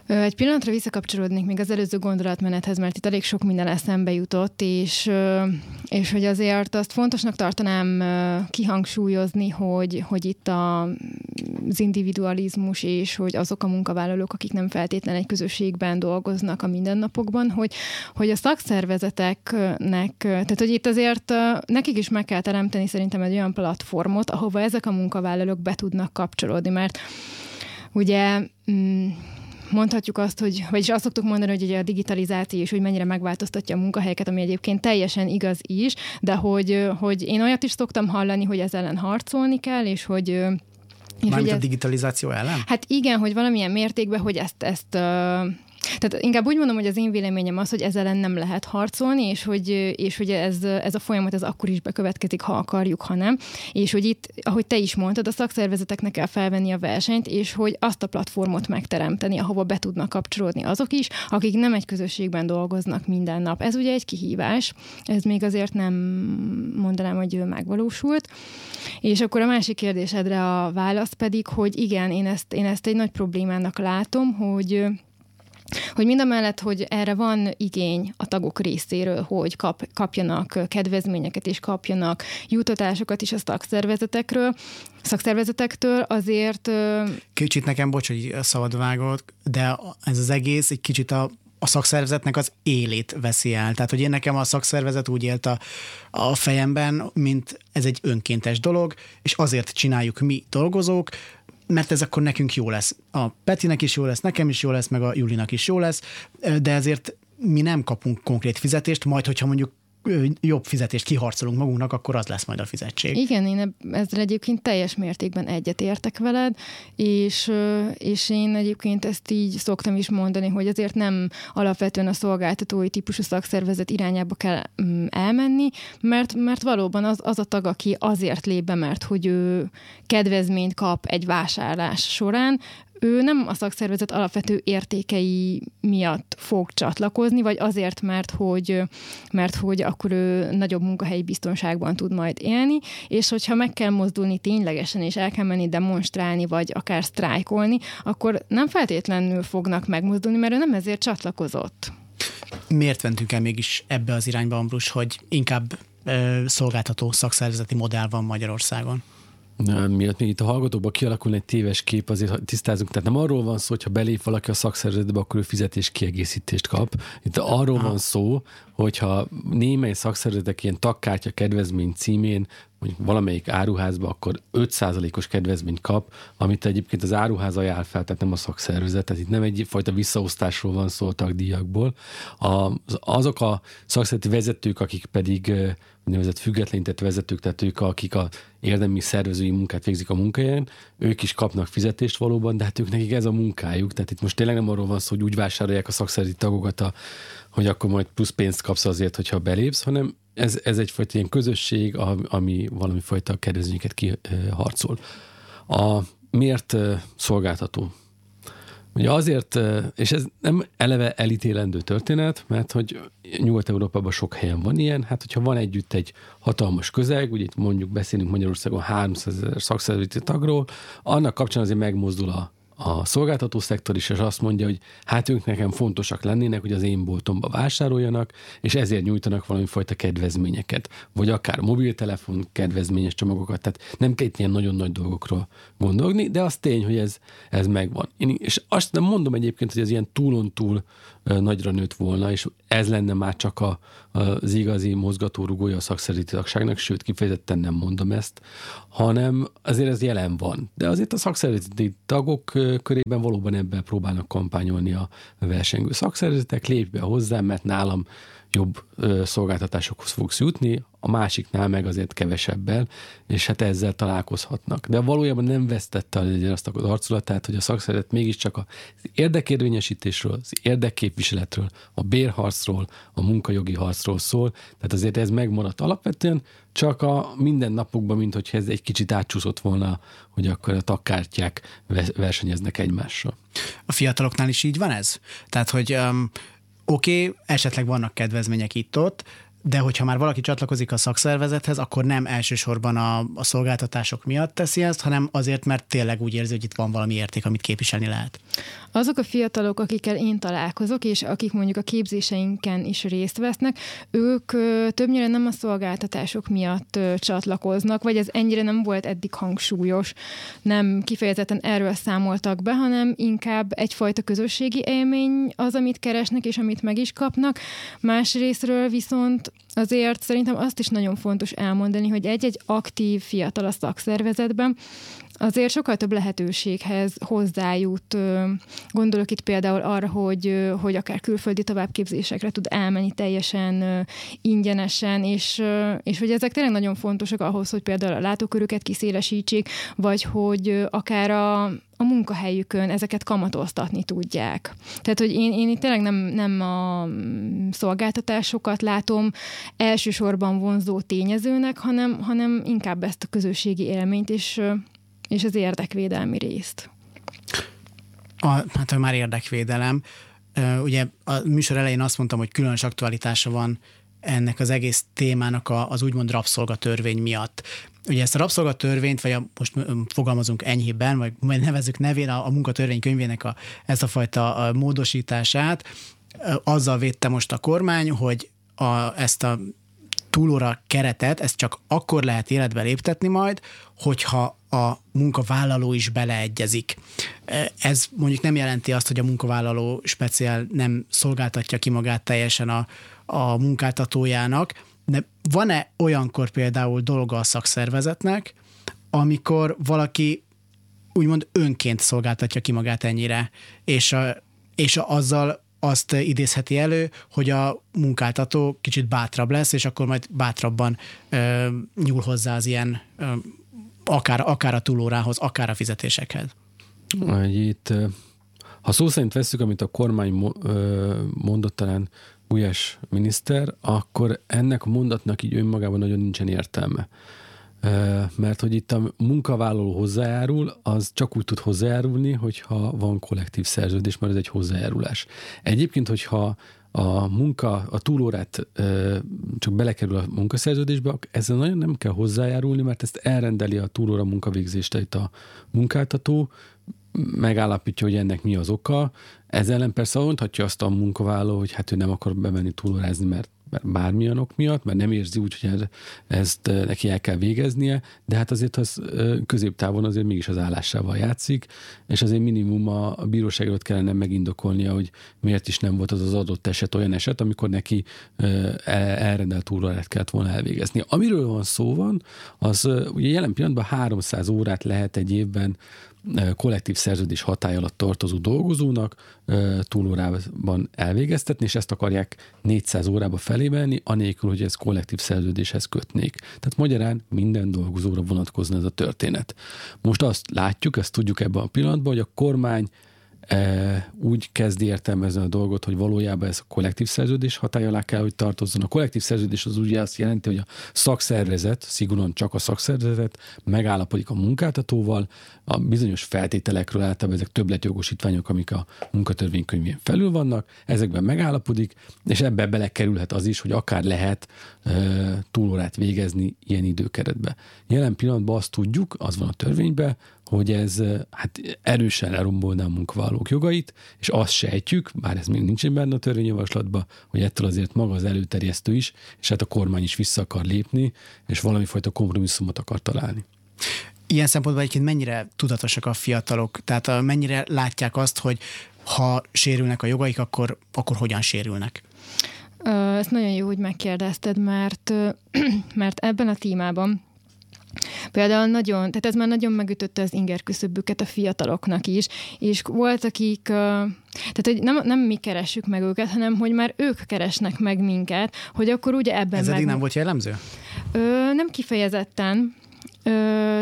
Egy pillanatra visszakapcsolódnék még az előző gondolatmenethez, mert itt elég sok minden eszembe jutott, és, és hogy azért azt fontosnak tartanám kihangsúlyozni, hogy, hogy itt a, az individualizmus és hogy azok a munkavállalók, akik nem feltétlenül egy közösségben dolgoznak a mindennapokban, hogy, hogy a szakszervezeteknek, tehát hogy itt azért nekik is meg kell teremteni szerintem egy olyan platformot, ahova ezek a munkavállalók be tudnak kapcsolódni, mert ugye mm, mondhatjuk azt, hogy, vagyis azt szoktuk mondani, hogy ugye a digitalizáció is, hogy mennyire megváltoztatja a munkahelyeket, ami egyébként teljesen igaz is, de hogy, hogy én olyat is szoktam hallani, hogy ez ellen harcolni kell, és hogy és Mármint a digitalizáció ellen? Hát igen, hogy valamilyen mértékben, hogy ezt, ezt tehát inkább úgy mondom, hogy az én véleményem az, hogy ezzel nem lehet harcolni, és hogy, és hogy ez, ez a folyamat ez akkor is bekövetkezik, ha akarjuk, ha nem. És hogy itt, ahogy te is mondtad, a szakszervezeteknek kell felvenni a versenyt, és hogy azt a platformot megteremteni, ahova be tudnak kapcsolódni azok is, akik nem egy közösségben dolgoznak minden nap. Ez ugye egy kihívás, ez még azért nem mondanám, hogy megvalósult. És akkor a másik kérdésedre a válasz pedig, hogy igen, én ezt, én ezt egy nagy problémának látom, hogy hogy mind a mellett, hogy erre van igény a tagok részéről, hogy kap, kapjanak kedvezményeket és kapjanak jutatásokat is a szakszervezetekről, szakszervezetektől, azért... Kicsit nekem, bocs, hogy szabad vágod, de ez az egész egy kicsit a a szakszervezetnek az élét veszi el. Tehát, hogy én nekem a szakszervezet úgy élt a, a fejemben, mint ez egy önkéntes dolog, és azért csináljuk mi dolgozók, mert ez akkor nekünk jó lesz. A Petinek is jó lesz, nekem is jó lesz, meg a Julinak is jó lesz, de ezért mi nem kapunk konkrét fizetést, majd hogyha mondjuk jobb fizetést kiharcolunk magunknak, akkor az lesz majd a fizetség. Igen, én ezzel egyébként teljes mértékben egyet értek veled, és, és én egyébként ezt így szoktam is mondani, hogy azért nem alapvetően a szolgáltatói típusú szakszervezet irányába kell mm, elmenni, mert, mert valóban az, az a tag, aki azért lép be, mert hogy ő kedvezményt kap egy vásárlás során, ő nem a szakszervezet alapvető értékei miatt fog csatlakozni, vagy azért, mert hogy, mert hogy akkor ő nagyobb munkahelyi biztonságban tud majd élni, és hogyha meg kell mozdulni ténylegesen, és el kell menni demonstrálni, vagy akár sztrájkolni, akkor nem feltétlenül fognak megmozdulni, mert ő nem ezért csatlakozott. Miért mentünk el mégis ebbe az irányba, Ambrus, hogy inkább ö, szolgáltató szakszervezeti modell van Magyarországon? Miatt még itt a hallgatóban kialakul egy téves kép, azért tisztázunk. Tehát nem arról van szó, hogy ha belép valaki a szakszervezetbe, akkor ő fizetés kiegészítést kap. Itt arról van szó, hogyha némely szakszervezetek ilyen tagkártya kedvezmény címén mondjuk valamelyik áruházba, akkor 5%-os kedvezményt kap, amit egyébként az áruház ajánl fel, tehát nem a szakszervezet, tehát itt nem egyfajta visszaosztásról van szó a tagdíjakból. A, azok a szakszervezeti vezetők, akik pedig úgynevezett függetlenített vezetők, tehát ők, akik a érdemi szervezői munkát végzik a munkahelyen, ők is kapnak fizetést valóban, de hát ők nekik ez a munkájuk. Tehát itt most tényleg nem arról van szó, hogy úgy vásárolják a szakszervezeti tagokat, a, hogy akkor majd plusz pénzt kapsz azért, hogyha belépsz, hanem ez, ez egyfajta ilyen közösség, ami valami fajta kedvezményeket kiharcol. A, miért szolgáltató? Ugye azért, és ez nem eleve elítélendő történet, mert hogy Nyugat-Európában sok helyen van ilyen, hát hogyha van együtt egy hatalmas közeg, ugye itt mondjuk beszélünk Magyarországon 300 ezer szakszervezeti tagról, annak kapcsán azért megmozdul a, a szolgáltató szektor is, és azt mondja, hogy hát ők nekem fontosak lennének, hogy az én boltomba vásároljanak, és ezért nyújtanak valami fajta kedvezményeket, vagy akár mobiltelefon kedvezményes csomagokat, tehát nem kell ilyen nagyon nagy dolgokról gondolni, de az tény, hogy ez, ez megvan. Én, és azt nem mondom egyébként, hogy ez ilyen túlon túl nagyra nőtt volna, és ez lenne már csak a, az igazi mozgatórugója a szakszereti tagságnak, sőt, kifejezetten nem mondom ezt, hanem azért ez jelen van. De azért a szakszereti tagok körében valóban ebben próbálnak kampányolni a versengő szakszervezetek, lépj be hozzám, mert nálam jobb szolgáltatásokhoz fogsz jutni, a másiknál meg azért kevesebbel, és hát ezzel találkozhatnak. De valójában nem vesztette el azt az arculatát, hogy a szakszervezet mégiscsak az érdekérvényesítésről, az érdekképviseletről, a bérharcról, a munkajogi harcról szól, tehát azért ez megmaradt alapvetően, csak a mindennapokban, mint hogyha ez egy kicsit átcsúszott volna, hogy akkor a tagkártyák versenyeznek egymással. A fiataloknál is így van ez? Tehát, hogy um, oké, okay, esetleg vannak kedvezmények itt-ott, de hogyha már valaki csatlakozik a szakszervezethez, akkor nem elsősorban a, a szolgáltatások miatt teszi ezt, hanem azért, mert tényleg úgy érzi, hogy itt van valami érték, amit képviselni lehet. Azok a fiatalok, akikkel én találkozok, és akik mondjuk a képzéseinken is részt vesznek, ők többnyire nem a szolgáltatások miatt csatlakoznak, vagy ez ennyire nem volt eddig hangsúlyos, nem kifejezetten erről számoltak be, hanem inkább egyfajta közösségi élmény az, amit keresnek, és amit meg is kapnak. Másrésztről viszont azért szerintem azt is nagyon fontos elmondani, hogy egy-egy aktív fiatal a szakszervezetben azért sokkal több lehetőséghez hozzájut. Gondolok itt például arra, hogy, hogy akár külföldi továbbképzésekre tud elmenni teljesen ingyenesen, és, és hogy ezek tényleg nagyon fontosak ahhoz, hogy például a látókörüket kiszélesítsék, vagy hogy akár a, a munkahelyükön ezeket kamatoztatni tudják. Tehát, hogy én, én itt tényleg nem, nem a szolgáltatásokat látom elsősorban vonzó tényezőnek, hanem, hanem inkább ezt a közösségi élményt, és és az érdekvédelmi részt. A, hát, ha már érdekvédelem, ugye a műsor elején azt mondtam, hogy különös aktualitása van ennek az egész témának az úgymond rabszolgatörvény miatt. Ugye ezt a rabszolgatörvényt, vagy a, most fogalmazunk enyhében, vagy nevezzük nevén a, a munkatörvény könyvének a, ezt a fajta a módosítását, azzal védte most a kormány, hogy a, ezt a túlóra keretet, ezt csak akkor lehet életbe léptetni majd, hogyha a munkavállaló is beleegyezik. Ez mondjuk nem jelenti azt, hogy a munkavállaló speciál nem szolgáltatja ki magát teljesen a, a munkáltatójának, de van-e olyankor például dolga a szakszervezetnek, amikor valaki úgymond önként szolgáltatja ki magát ennyire, és, a, és a, azzal azt idézheti elő, hogy a munkáltató kicsit bátrabb lesz, és akkor majd bátrabban ö, nyúl hozzá az ilyen ö, akár, akár a túlórához, akár a fizetésekhez. Itt, ha szó szerint veszük, amit a kormány mondott talán Gulyás miniszter, akkor ennek a mondatnak így önmagában nagyon nincsen értelme. Mert hogy itt a munkavállaló hozzájárul, az csak úgy tud hozzájárulni, hogyha van kollektív szerződés, mert ez egy hozzájárulás. Egyébként, hogyha a munka, a túlórát csak belekerül a munkaszerződésbe, ezzel nagyon nem kell hozzájárulni, mert ezt elrendeli a túlóra munkavégzést itt a munkáltató, megállapítja, hogy ennek mi az oka. Ezzel ellen persze mondhatja azt a munkavállaló, hogy hát ő nem akar bemenni túlórázni, mert mert bármilyen ok miatt, mert nem érzi úgy, hogy ezt eh, neki el kell végeznie, de hát azért az eh, középtávon azért mégis az állásával játszik, és azért minimum a, a kellene megindokolnia, hogy miért is nem volt az az adott eset olyan eset, amikor neki eh, elrendelt túlórát kellett volna elvégezni. Amiről van szó van, az ugye jelen pillanatban 300 órát lehet egy évben kollektív szerződés hatály alatt tartozó dolgozónak túlórában elvégeztetni, és ezt akarják 400 órába felémelni, anélkül, hogy ez kollektív szerződéshez kötnék. Tehát magyarán minden dolgozóra vonatkozna ez a történet. Most azt látjuk, ezt tudjuk ebben a pillanatban, hogy a kormány úgy kezdi értelmezni a dolgot, hogy valójában ez a kollektív szerződés hatály alá kell, hogy tartozzon. A kollektív szerződés az ugye azt jelenti, hogy a szakszervezet, szigorúan csak a szakszervezet megállapodik a munkáltatóval, a bizonyos feltételekről általában ezek többletjogosítványok, amik a munkatörvénykönyvén felül vannak, ezekben megállapodik, és ebbe belekerülhet az is, hogy akár lehet e, túlórát végezni ilyen időkeretbe. Jelen pillanatban azt tudjuk, az van a törvényben, hogy ez hát erősen lerombolná a munkavállalók jogait, és azt sejtjük, bár ez még nincsen benne a törvényjavaslatban, hogy ettől azért maga az előterjesztő is, és hát a kormány is vissza akar lépni, és valami fajta kompromisszumot akar találni. Ilyen szempontból egyébként mennyire tudatosak a fiatalok? Tehát mennyire látják azt, hogy ha sérülnek a jogaik, akkor, akkor hogyan sérülnek? Ezt nagyon jó, hogy megkérdezted, mert, mert ebben a témában Például nagyon, tehát ez már nagyon megütötte az inger küszöbüket a fiataloknak is, és volt, akik, tehát hogy nem, nem mi keressük meg őket, hanem hogy már ők keresnek meg minket, hogy akkor ugye ebben Ez meg... eddig nem volt jellemző? Ö, nem kifejezetten,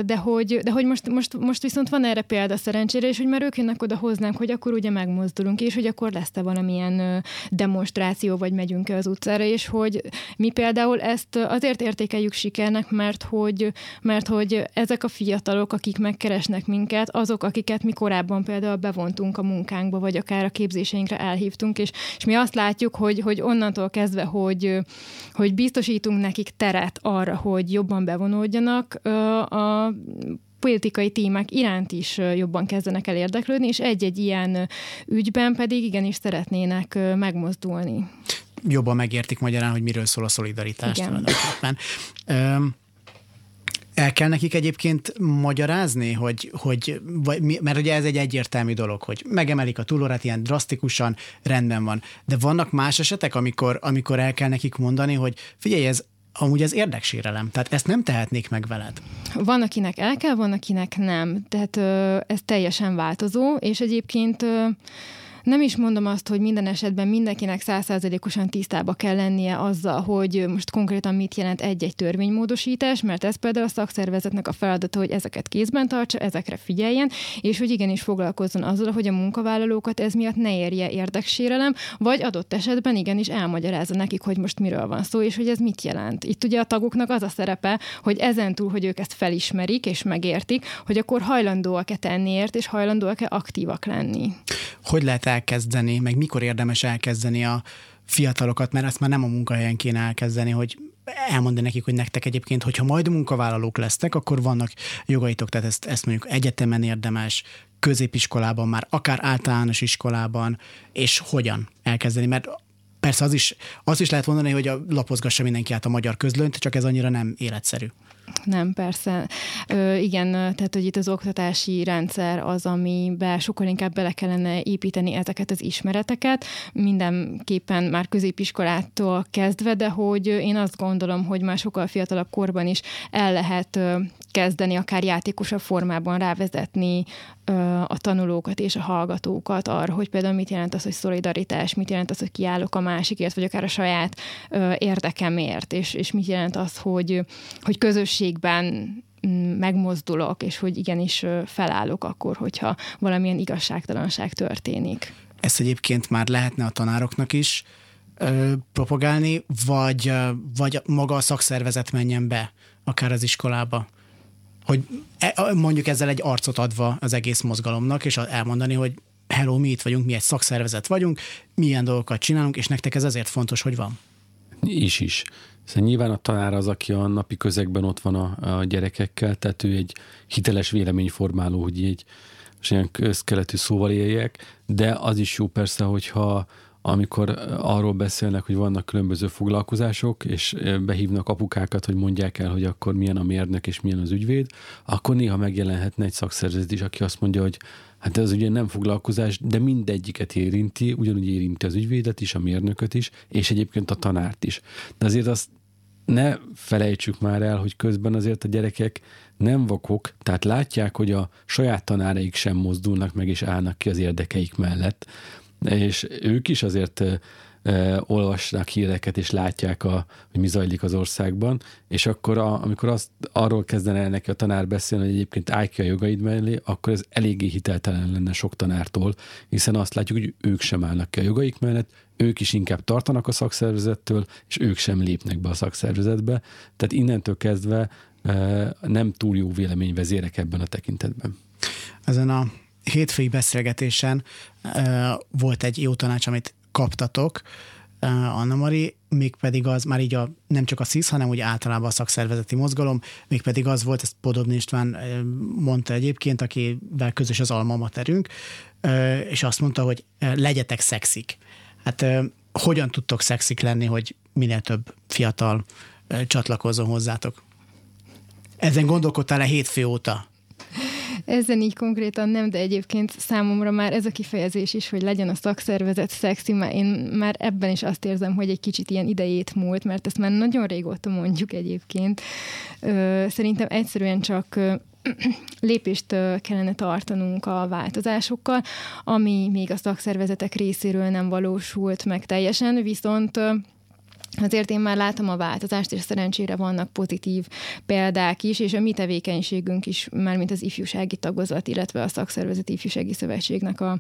de hogy, de hogy most, most, most viszont van erre példa szerencsére, és hogy már ők jönnek oda hoznánk, hogy akkor ugye megmozdulunk, és hogy akkor lesz-e valamilyen demonstráció, vagy megyünk az utcára, és hogy mi például ezt azért értékeljük sikernek, mert hogy, mert hogy ezek a fiatalok, akik megkeresnek minket, azok, akiket mi korábban például bevontunk a munkánkba, vagy akár a képzéseinkre elhívtunk, és, és mi azt látjuk, hogy, hogy onnantól kezdve, hogy, hogy biztosítunk nekik teret arra, hogy jobban bevonódjanak, a politikai témák iránt is jobban kezdenek el érdeklődni, és egy-egy ilyen ügyben pedig igenis szeretnének megmozdulni. Jobban megértik magyarán, hogy miről szól a szolidaritás Igen. tulajdonképpen. El kell nekik egyébként magyarázni, hogy, hogy vagy, mert ugye ez egy egyértelmű dolog, hogy megemelik a túlórát ilyen drasztikusan, rendben van. De vannak más esetek, amikor, amikor el kell nekik mondani, hogy figyelj, ez amúgy ez érdeksérelem, tehát ezt nem tehetnék meg veled. Van, akinek el kell, van, akinek nem. Tehát ez teljesen változó, és egyébként nem is mondom azt, hogy minden esetben mindenkinek százszázalékosan tisztába kell lennie azzal, hogy most konkrétan mit jelent egy-egy törvénymódosítás, mert ez például a szakszervezetnek a feladata, hogy ezeket kézben tartsa, ezekre figyeljen, és hogy igenis foglalkozzon azzal, hogy a munkavállalókat ez miatt ne érje érdeksérelem, vagy adott esetben igenis elmagyarázza nekik, hogy most miről van szó, és hogy ez mit jelent. Itt ugye a tagoknak az a szerepe, hogy ezen túl, hogy ők ezt felismerik és megértik, hogy akkor hajlandóak-e tenniért, és hajlandóak-e aktívak lenni. Hogy lehet elkezdeni, meg mikor érdemes elkezdeni a fiatalokat, mert ezt már nem a munkahelyen kéne elkezdeni, hogy elmondani nekik, hogy nektek egyébként, hogyha majd munkavállalók lesztek, akkor vannak jogaitok, tehát ezt, ezt mondjuk egyetemen érdemes, középiskolában már, akár általános iskolában, és hogyan elkezdeni, mert persze az is, az is lehet mondani, hogy a lapozgassa mindenki át a magyar közlönt, csak ez annyira nem életszerű. Nem, persze. Ö, igen, tehát hogy itt az oktatási rendszer az, amiben sokkal inkább bele kellene építeni ezeket az ismereteket, mindenképpen már középiskolától kezdve, de hogy én azt gondolom, hogy már sokkal fiatalabb korban is el lehet kezdeni, akár játékosabb formában rávezetni a tanulókat és a hallgatókat arra, hogy például mit jelent az, hogy szolidaritás, mit jelent az, hogy kiállok a másikért, vagy akár a saját érdekemért, és, és mit jelent az, hogy, hogy közösségben mm, megmozdulok, és hogy igenis felállok akkor, hogyha valamilyen igazságtalanság történik. Ezt egyébként már lehetne a tanároknak is ö, propagálni, vagy, vagy maga a szakszervezet menjen be, akár az iskolába hogy e, mondjuk ezzel egy arcot adva az egész mozgalomnak, és elmondani, hogy hello, mi itt vagyunk, mi egy szakszervezet vagyunk, milyen dolgokat csinálunk, és nektek ez azért fontos, hogy van. Is is. Szóval nyilván a tanár az, aki a napi közegben ott van a, a gyerekekkel, tehát ő egy hiteles véleményformáló, hogy így és ilyen közkeletű szóval éljek, de az is jó persze, hogyha amikor arról beszélnek, hogy vannak különböző foglalkozások, és behívnak apukákat, hogy mondják el, hogy akkor milyen a mérnök és milyen az ügyvéd, akkor néha megjelenhetne egy szakszervezet is, aki azt mondja, hogy hát ez ugye nem foglalkozás, de mindegyiket érinti, ugyanúgy érinti az ügyvédet is, a mérnököt is, és egyébként a tanárt is. De azért azt ne felejtsük már el, hogy közben azért a gyerekek nem vakok, tehát látják, hogy a saját tanáraik sem mozdulnak meg és állnak ki az érdekeik mellett. És ők is azért olvasnak híreket, és látják, a, hogy mi zajlik az országban, és akkor a, amikor azt, arról kezdene el neki a tanár beszélni, hogy egyébként állj ki a jogaid mellé, akkor ez eléggé hiteltelen lenne sok tanártól, hiszen azt látjuk, hogy ők sem állnak ki a jogaik mellett, ők is inkább tartanak a szakszervezettől, és ők sem lépnek be a szakszervezetbe. Tehát innentől kezdve nem túl jó véleményvezérek ebben a tekintetben. Ezen a hétfői beszélgetésen uh, volt egy jó tanács, amit kaptatok, uh, Anna Mari, mégpedig az már így a, nem csak a SZISZ, hanem úgy általában a szakszervezeti mozgalom, mégpedig az volt, ezt Podobni István mondta egyébként, akivel közös az alma materünk, uh, és azt mondta, hogy legyetek szexik. Hát hogyan tudtok szexik lenni, hogy minél több fiatal csatlakozzon hozzátok? Ezen gondolkodtál-e hétfő óta? Ezen így konkrétan nem, de egyébként számomra már ez a kifejezés is, hogy legyen a szakszervezet szexi, mert én már ebben is azt érzem, hogy egy kicsit ilyen idejét múlt, mert ezt már nagyon régóta mondjuk egyébként. Szerintem egyszerűen csak lépést kellene tartanunk a változásokkal, ami még a szakszervezetek részéről nem valósult meg teljesen, viszont azért én már látom a változást, és szerencsére vannak pozitív példák is, és a mi tevékenységünk is, már mint az ifjúsági tagozat, illetve a szakszervezeti ifjúsági szövetségnek a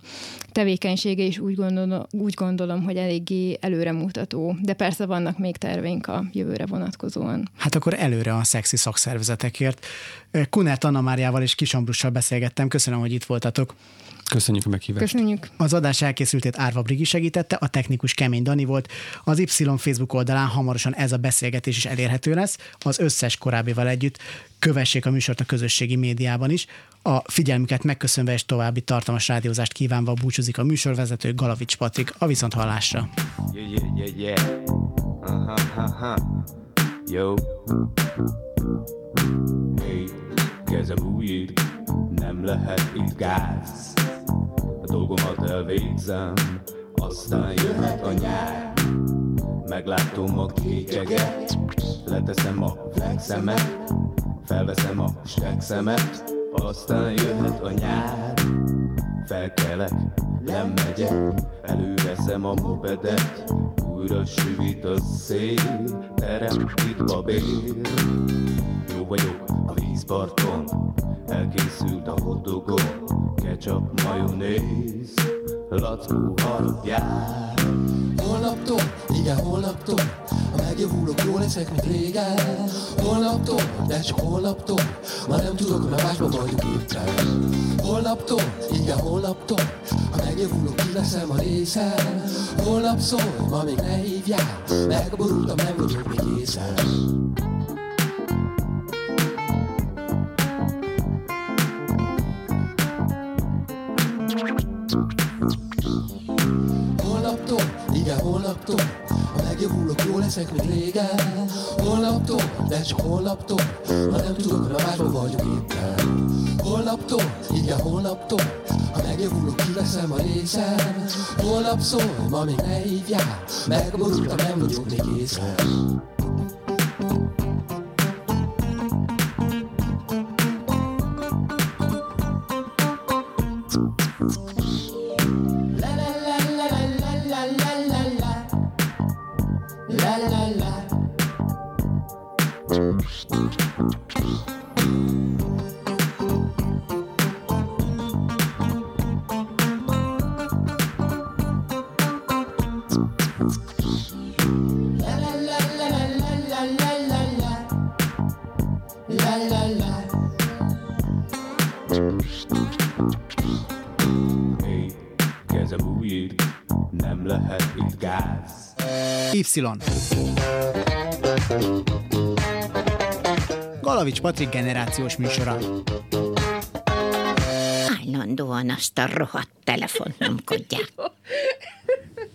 tevékenysége is úgy gondolom, úgy gondolom, hogy eléggé előremutató, de persze vannak még terveink a jövőre vonatkozóan. Hát akkor előre a szexi szakszervezetekért. Kunert Anna Máriával és Kisambrussal beszélgettem. Köszönöm, hogy itt voltatok. Köszönjük a meghívást. Köszönjük. Az adás elkészültét Árva Brigi segítette, a technikus Kemény Dani volt. Az Y Facebook oldalán hamarosan ez a beszélgetés is elérhető lesz, az összes korábbival együtt. Kövessék a műsort a közösségi médiában is. A figyelmüket megköszönve és további tartalmas rádiózást kívánva búcsúzik a műsorvezető Galavics Patrik a viszonthallásra. Yeah, yeah, yeah, yeah. Uh-huh, uh-huh. Yo. Hey, kezdem újít, nem lehet itt gáz dolgomat elvégzem, aztán jöhet a nyár. Meglátom a kékeget, leteszem a flexemet, felveszem a stekszemet, aztán jöhet a nyár. Felkelek, nem megyek, előveszem a mopedet, újra süvít a szél, terem itt a bér. Vagyok a vízparton, elkészült a hotdogon, ketchup, majonéz, lackó harapjár. Holnaptól, igen holnaptól, megjavulok, jó leszek, mint régen. Holnaptól, de csak holnaptól, már nem tudok, mert másba vagyok éppen. Holnaptól, igen holnaptól, ha megjavulok, ki leszem a részem. Holnap szól, ma még ne hívjál, megborultam, nem vagyok még készen. Holnaptól Ha megjavulok, jó leszek, mint régen. Holnaptól, de csak holnaptól Ha nem tudok, mert másban vagyok éppen. Holnaptól, igen holnaptól Ha megjavulok, ki leszem a részem. Holnap szól, ma még ne hívjál Megborultam, nem vagyok még készen Y. Galavics Patrik generációs műsora. Állandóan azt a rohadt telefont nyomkodják.